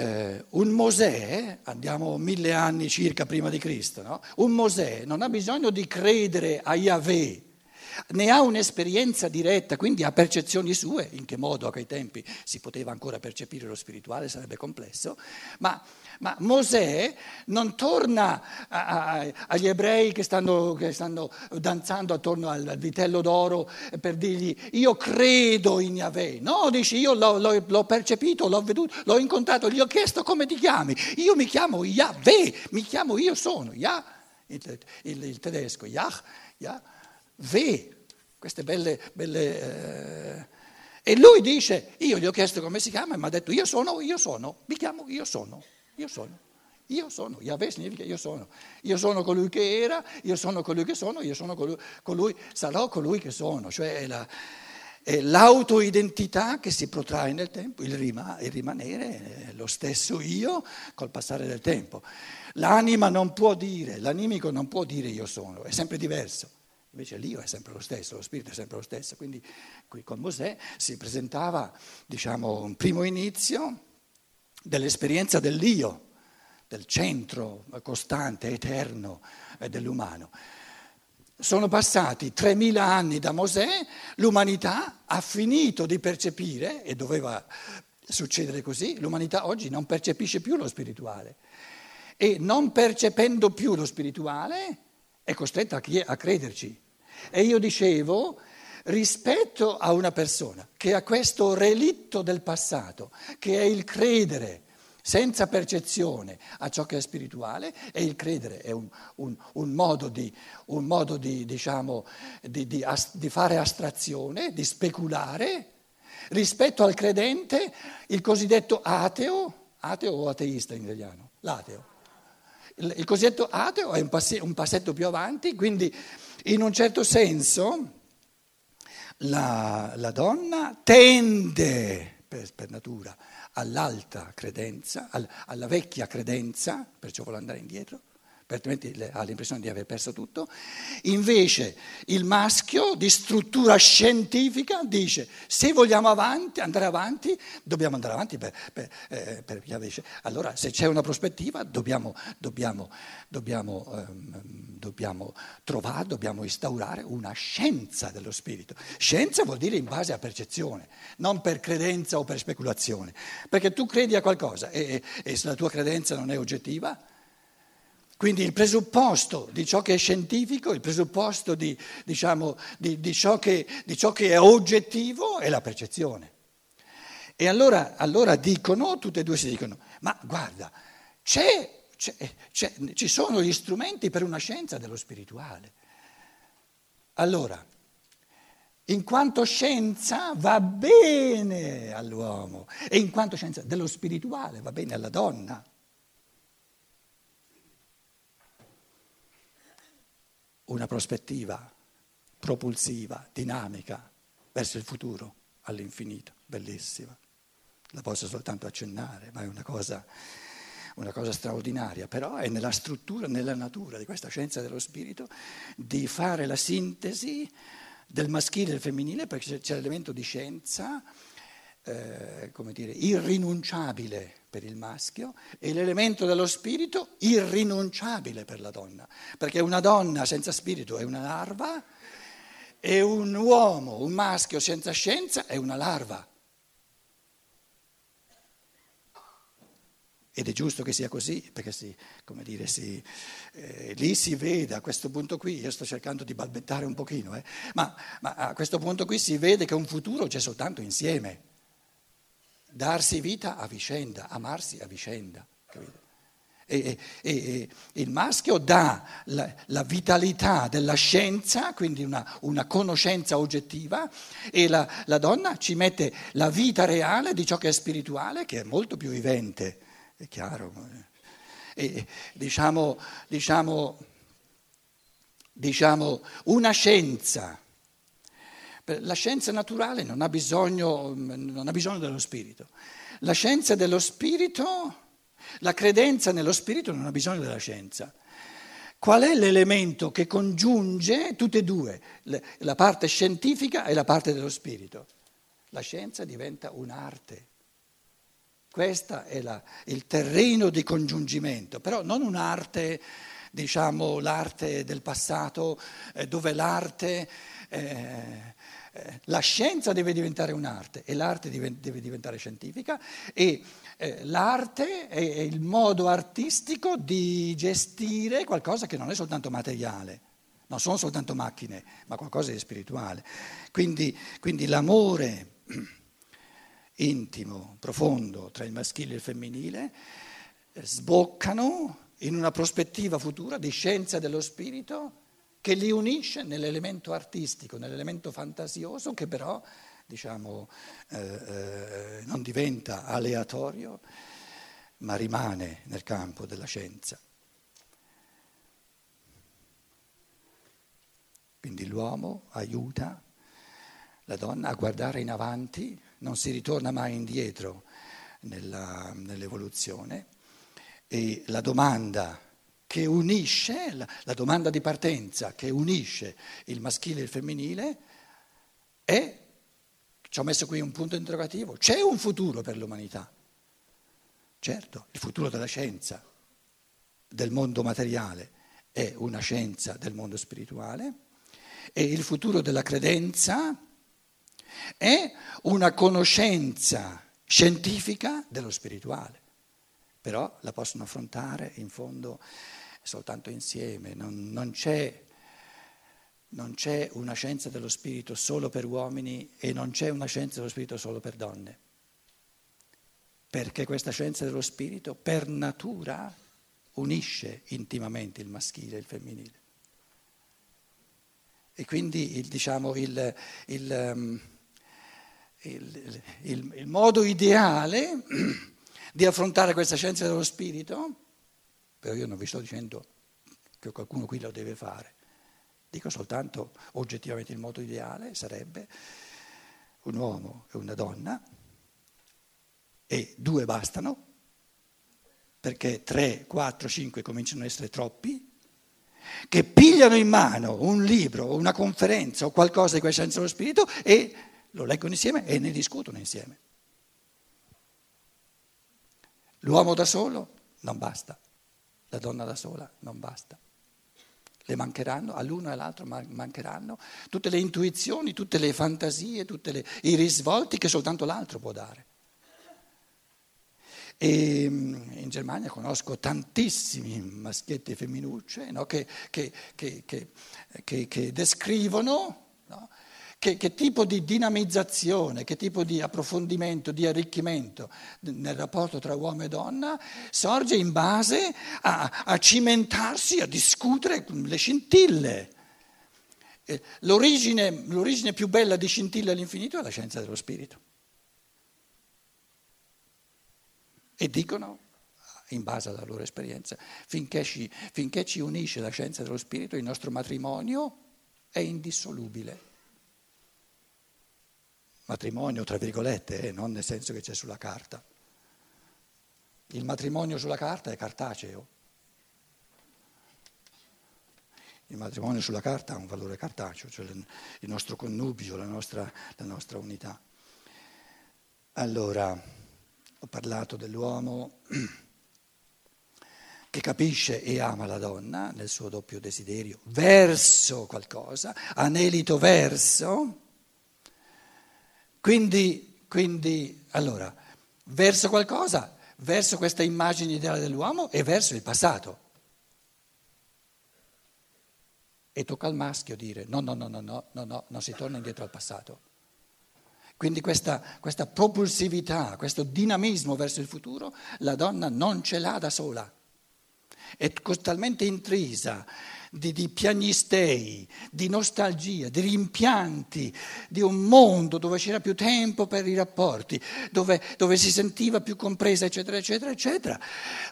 eh, un Mosè, andiamo mille anni circa prima di Cristo, no? un Mosè non ha bisogno di credere a Yahweh, ne ha un'esperienza diretta, quindi ha percezioni sue, in che modo a quei tempi si poteva ancora percepire lo spirituale, sarebbe complesso, ma, ma Mosè non torna a, a, agli ebrei che stanno, che stanno, danzando attorno al, vitello d'oro per dirgli io credo in Yahweh, no, dici io l'ho, l'ho, l'ho, percepito, l'ho veduto, l'ho incontrato, gli ho chiesto come ti chiami, io mi chiamo Yahweh, mi chiamo io sono, Yah, il, il, il tedesco, Yah, Yah ve, queste belle... belle eh. E lui dice, io gli ho chiesto come si chiama e mi ha detto io sono, io sono, mi chiamo io sono, io sono. Io sono, Yahweh significa io sono. Io sono colui che era, io sono colui che sono, io sono colui, colui sarò colui che sono. Cioè è, la, è l'autoidentità che si protrae nel tempo, il, rima, il rimanere lo stesso io col passare del tempo. L'anima non può dire, l'animico non può dire io sono, è sempre diverso. Invece l'io è sempre lo stesso, lo spirito è sempre lo stesso. Quindi qui con Mosè si presentava, diciamo, un primo inizio dell'esperienza dell'io, del centro costante, eterno dell'umano. Sono passati 3.000 anni da Mosè, l'umanità ha finito di percepire, e doveva succedere così, l'umanità oggi non percepisce più lo spirituale. E non percependo più lo spirituale, è costretta a crederci. E io dicevo, rispetto a una persona che ha questo relitto del passato, che è il credere senza percezione a ciò che è spirituale, e il credere è un, un, un modo, di, un modo di, diciamo, di, di fare astrazione, di speculare, rispetto al credente, il cosiddetto ateo, ateo o ateista in italiano? L'ateo il cosiddetto ateo è un, passe, un passetto più avanti, quindi in un certo senso la, la donna tende per, per, natura all'alta credenza, al, alla vecchia credenza, perciò vuole andare indietro, altrimenti ha l'impressione di aver perso tutto. Invece il maschio di struttura scientifica dice se vogliamo avanti, andare avanti, dobbiamo andare avanti per, per, eh, per Allora se c'è una prospettiva dobbiamo, dobbiamo, dobbiamo, ehm, dobbiamo trovare, dobbiamo instaurare una scienza dello spirito. Scienza vuol dire in base a percezione, non per credenza o per speculazione. Perché tu credi a qualcosa e, e se la tua credenza non è oggettiva, quindi il presupposto di ciò che è scientifico, il presupposto di, diciamo, di, di, ciò, che, di ciò, che, è oggettivo è la percezione. E allora, allora, dicono, tutte e due si dicono, ma guarda, c'è, c'è, c'è, ci sono gli strumenti per una scienza dello spirituale. Allora, in quanto scienza va bene all'uomo e in quanto scienza dello spirituale va bene alla donna. Una prospettiva propulsiva, dinamica verso il futuro, all'infinito, bellissima. La posso soltanto accennare, ma è una cosa, una cosa straordinaria, però è nella struttura, nella natura di questa scienza dello spirito di fare la sintesi del maschile e del femminile, perché c'è l'elemento di scienza eh, come dire, irrinunciabile per il maschio e l'elemento dello spirito irrinunciabile per la donna, perché una donna senza spirito è una larva e un uomo, un maschio senza scienza è una larva. Ed è giusto che sia così, perché si, dire, si, eh, lì si vede, a questo punto qui, io sto cercando di balbettare un pochino, eh, ma, ma a questo punto qui si vede che un futuro c'è soltanto insieme darsi vita a vicenda, amarsi a vicenda. E, e, e, il maschio dà la, la, vitalità della scienza, quindi una, una conoscenza oggettiva, e la, la, donna ci mette la vita reale di ciò che è spirituale, che è molto più vivente, è chiaro. E, diciamo, diciamo, diciamo una scienza la scienza naturale non ha, bisogno, non ha bisogno dello spirito. La scienza dello spirito, la credenza nello spirito non ha bisogno della scienza. Qual è l'elemento che congiunge tutte e due, la parte scientifica e la parte dello spirito? La scienza diventa un'arte. Questo è la, il terreno di congiungimento, però non un'arte, diciamo, l'arte del passato, eh, dove l'arte, eh, la scienza deve diventare un'arte e l'arte deve, diventare scientifica e eh, l'arte è il modo artistico di gestire qualcosa che non è soltanto materiale non sono soltanto macchine, ma qualcosa di spirituale. Quindi, quindi l'amore intimo, profondo tra il maschile e il femminile eh, sboccano in una prospettiva futura di scienza dello spirito che li unisce nell'elemento artistico, nell'elemento fantasioso che però diciamo, eh, eh, non diventa aleatorio, ma rimane nel campo della scienza. Quindi l'uomo aiuta la donna a guardare in avanti, non si ritorna mai indietro nella, nell'evoluzione e la domanda che unisce, la, domanda di partenza che unisce il maschile e il femminile è, ci ho messo qui un punto interrogativo, c'è un futuro per l'umanità? Certo, il futuro della scienza, del mondo materiale, è una scienza del mondo spirituale e il futuro della credenza è una conoscenza scientifica dello spirituale, però la possono affrontare in fondo soltanto insieme, non, non, c'è, non c'è una scienza dello spirito solo per uomini e non c'è una scienza dello spirito solo per donne, perché questa scienza dello spirito per natura unisce intimamente il maschile e il femminile. E quindi il, diciamo, il, il, um, il, il modo ideale di affrontare questa scienza dello spirito, però io non vi sto dicendo che qualcuno qui lo deve fare, dico soltanto oggettivamente il modo ideale sarebbe un uomo e una donna e due bastano, perché tre, quattro, cinque cominciano ad essere troppi, che pigliano in mano un libro una conferenza o qualcosa di quella scienza dello spirito e lo leggono insieme e ne discutono insieme. L'uomo da solo non basta, la donna da sola non basta. Le mancheranno, all'uno e all'altro mancheranno tutte le intuizioni, tutte le fantasie, tutti i risvolti che soltanto l'altro può dare. E mm, in Germania conosco tantissimi maschietti e femminucce no, che, che, che, che, descrivono no, che, tipo di dinamizzazione, che tipo di approfondimento, di arricchimento nel rapporto tra uomo e donna sorge in base a, a cimentarsi, a discutere le scintille. L'origine, l'origine più bella di scintille all'infinito è la scienza dello spirito. e dicono, in base alla loro esperienza, finché ci, finché ci unisce la scienza dello spirito, il nostro matrimonio è indissolubile. Matrimonio, tra virgolette, eh, non nel senso che c'è sulla carta. Il matrimonio sulla carta è cartaceo. Il matrimonio sulla carta ha un valore cartaceo, cioè il nostro connubio, la nostra, la nostra unità. Allora, ho parlato dell'uomo che capisce e ama la donna nel suo doppio desiderio verso qualcosa, anelito verso. Quindi, quindi, allora, verso qualcosa, verso questa immagine ideale dell'uomo e verso il passato. E tocca al maschio dire no, no, no, no, no, no, no, non si torna indietro al passato. Quindi questa, questa propulsività, questo dinamismo verso il futuro, la donna non ce l'ha da sola. È talmente intrisa di, di, piagnistei, di nostalgia, di rimpianti, di un mondo dove c'era più tempo per i rapporti, dove, dove si sentiva più compresa, eccetera, eccetera, eccetera.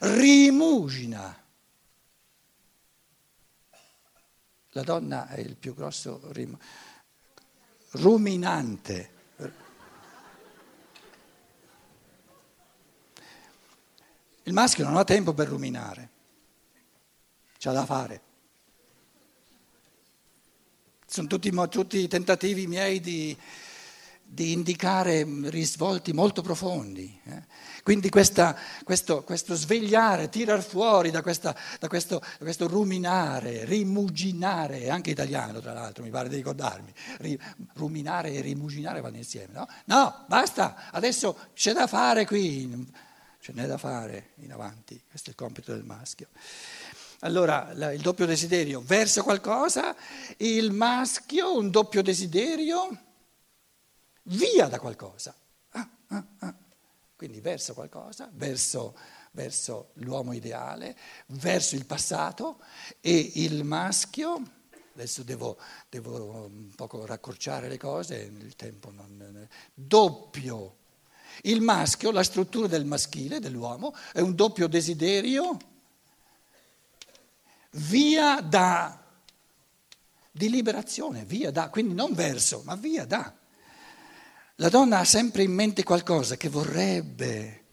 Rimugina. La donna è il più grosso rim, ruminante. Il maschio non ha tempo per ruminare, c'ha da fare. Sono tutti, tutti tentativi miei di, di indicare risvolti molto profondi. Eh? Quindi questa, questo, questo, svegliare, tirar fuori da, questa, da, questo, da, questo, ruminare, rimuginare, anche italiano tra l'altro, mi pare di ricordarmi, ruminare e rimuginare vanno insieme, no? No, basta, adesso c'è da fare qui, ce n'è da fare in avanti, questo è il compito del maschio. Allora, il doppio desiderio verso qualcosa, il maschio un doppio desiderio via da qualcosa. Ah, ah, ah. Quindi verso qualcosa, verso, verso l'uomo ideale, verso il passato e il maschio, adesso devo, devo un poco raccorciare le cose, il tempo non... doppio. Il maschio, la struttura del maschile, dell'uomo, è un doppio desiderio via da, di liberazione, via da, quindi non verso, ma via da. La donna ha sempre in mente qualcosa che vorrebbe,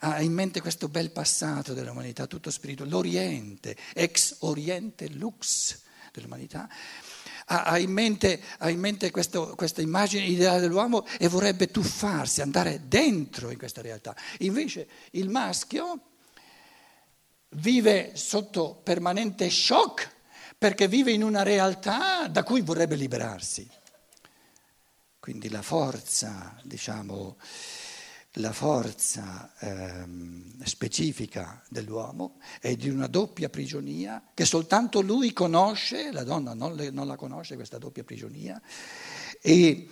ha in mente questo bel passato dell'umanità, tutto spirito, l'Oriente, ex Oriente lux dell'umanità. Ha, in mente, ha in mente questo, questa immagine ideale dell'uomo e vorrebbe tuffarsi, andare dentro in questa realtà. Invece il maschio vive sotto permanente shock perché vive in una realtà da cui vorrebbe liberarsi. Quindi la forza, diciamo, la forza ehm, specifica dell'uomo è di una doppia prigionia che soltanto lui conosce, la donna non, le, non la conosce questa doppia prigionia, e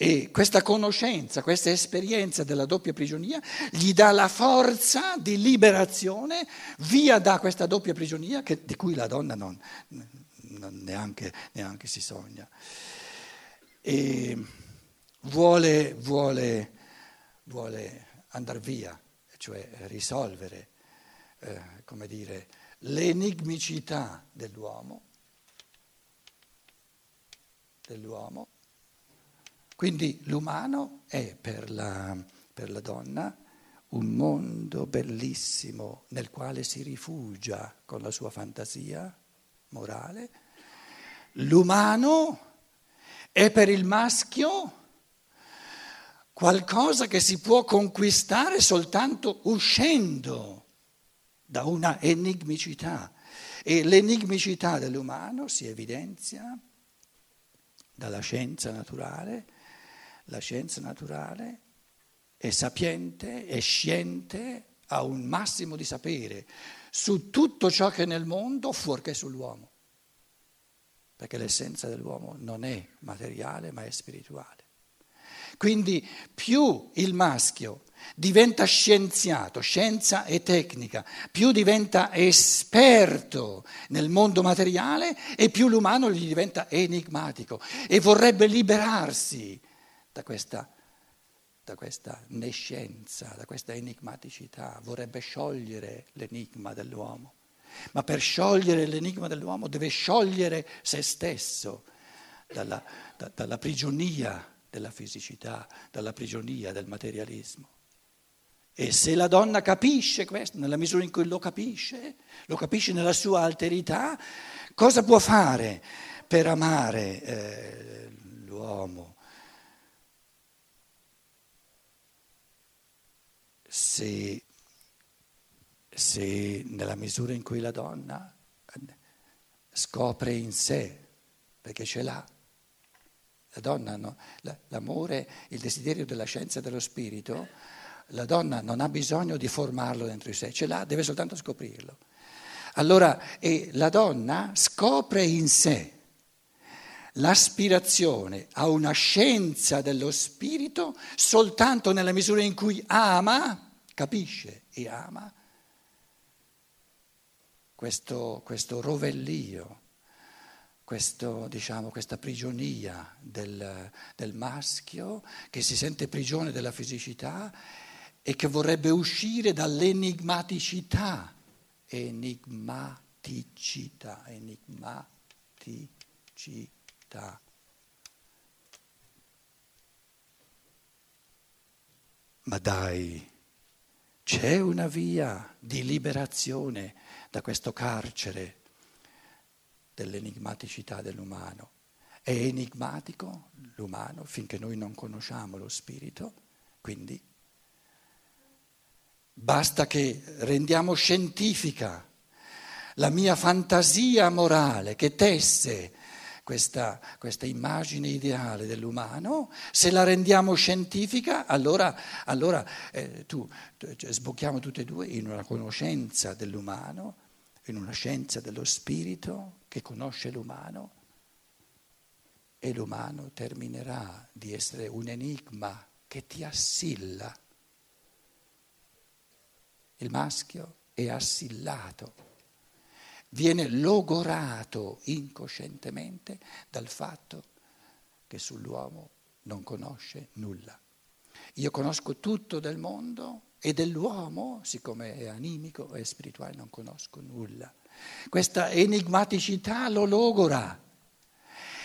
e questa conoscenza, questa esperienza della doppia prigionia gli dà la forza di liberazione via da questa doppia prigionia che, di cui la donna non, non neanche, neanche, si sogna. E vuole, vuole, vuole andare via, cioè risolvere, eh, come dire, l'enigmicità dell'uomo, dell'uomo quindi l'umano è per la, per la donna un mondo bellissimo nel quale si rifugia con la sua fantasia morale. L'umano è per il maschio qualcosa che si può conquistare soltanto uscendo da una enigmicità. E l'enigmicità dell'umano si evidenzia dalla scienza naturale la scienza naturale è sapiente, è sciente, ha un massimo di sapere su tutto ciò che è nel mondo fuorché sull'uomo, perché l'essenza dell'uomo non è materiale ma è spirituale. Quindi più il maschio diventa scienziato, scienza e tecnica, più diventa esperto nel mondo materiale e più l'umano gli diventa enigmatico e vorrebbe liberarsi da questa, da questa nescenza, da questa enigmaticità, vorrebbe sciogliere l'enigma dell'uomo. Ma per sciogliere l'enigma dell'uomo deve sciogliere se stesso dalla, da, dalla prigionia della fisicità, dalla prigionia del materialismo. E se la donna capisce questo, nella misura in cui lo capisce, lo capisce nella sua alterità, cosa può fare per amare eh, l'uomo? Se, se nella misura in cui la donna scopre in sé, perché ce l'ha, la donna, no, l'amore, il desiderio della scienza e dello spirito, la donna non ha bisogno di formarlo dentro di sé, ce l'ha, deve soltanto scoprirlo. Allora, la donna scopre in sé l'aspirazione a una scienza dello spirito soltanto nella misura in cui ama capisce e ama questo, questo rovellio, questo, diciamo, questa prigionia del, del maschio che si sente prigione della fisicità e che vorrebbe uscire dall'enigmaticità. Enigmaticità, enigmaticità. Ma dai, c'è una via di liberazione da questo carcere dell'enigmaticità dell'umano. è enigmatico l'umano finché noi non conosciamo lo spirito, quindi basta che rendiamo scientifica la mia fantasia morale che tesse questa, questa, immagine ideale dell'umano, se la rendiamo scientifica, allora, allora eh, tu, cioè, sbocchiamo tutte e due in una conoscenza dell'umano, in una scienza dello spirito che conosce l'umano e l'umano terminerà di essere un enigma che ti assilla. Il maschio è assillato viene logorato incoscientemente dal fatto che sull'uomo non conosce nulla. Io conosco tutto del mondo e dell'uomo, siccome è animico e spirituale, non conosco nulla. Questa enigmaticità lo logora.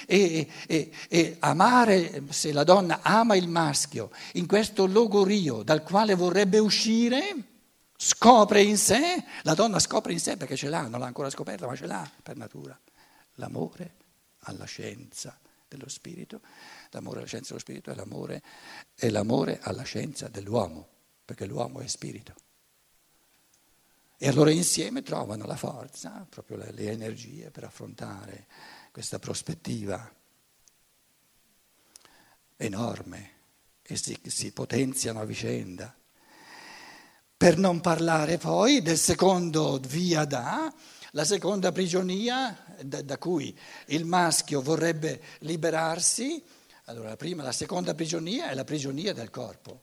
E, e, e, amare, se la donna ama il maschio, in questo logorio dal quale vorrebbe uscire, scopre in sé, la donna scopre in sé perché ce l'ha, non l'ha ancora scoperta, ma ce l'ha per natura, l'amore alla scienza dello spirito, l'amore alla scienza dello spirito è l'amore, è l'amore alla scienza dell'uomo, perché l'uomo è spirito. E allora insieme trovano la forza, proprio le, le energie per affrontare questa prospettiva enorme e si, si potenziano a vicenda. Per non parlare poi del secondo via da, la seconda prigionia da, da cui il maschio vorrebbe liberarsi. Allora, la prima, la seconda prigionia è la prigionia del corpo.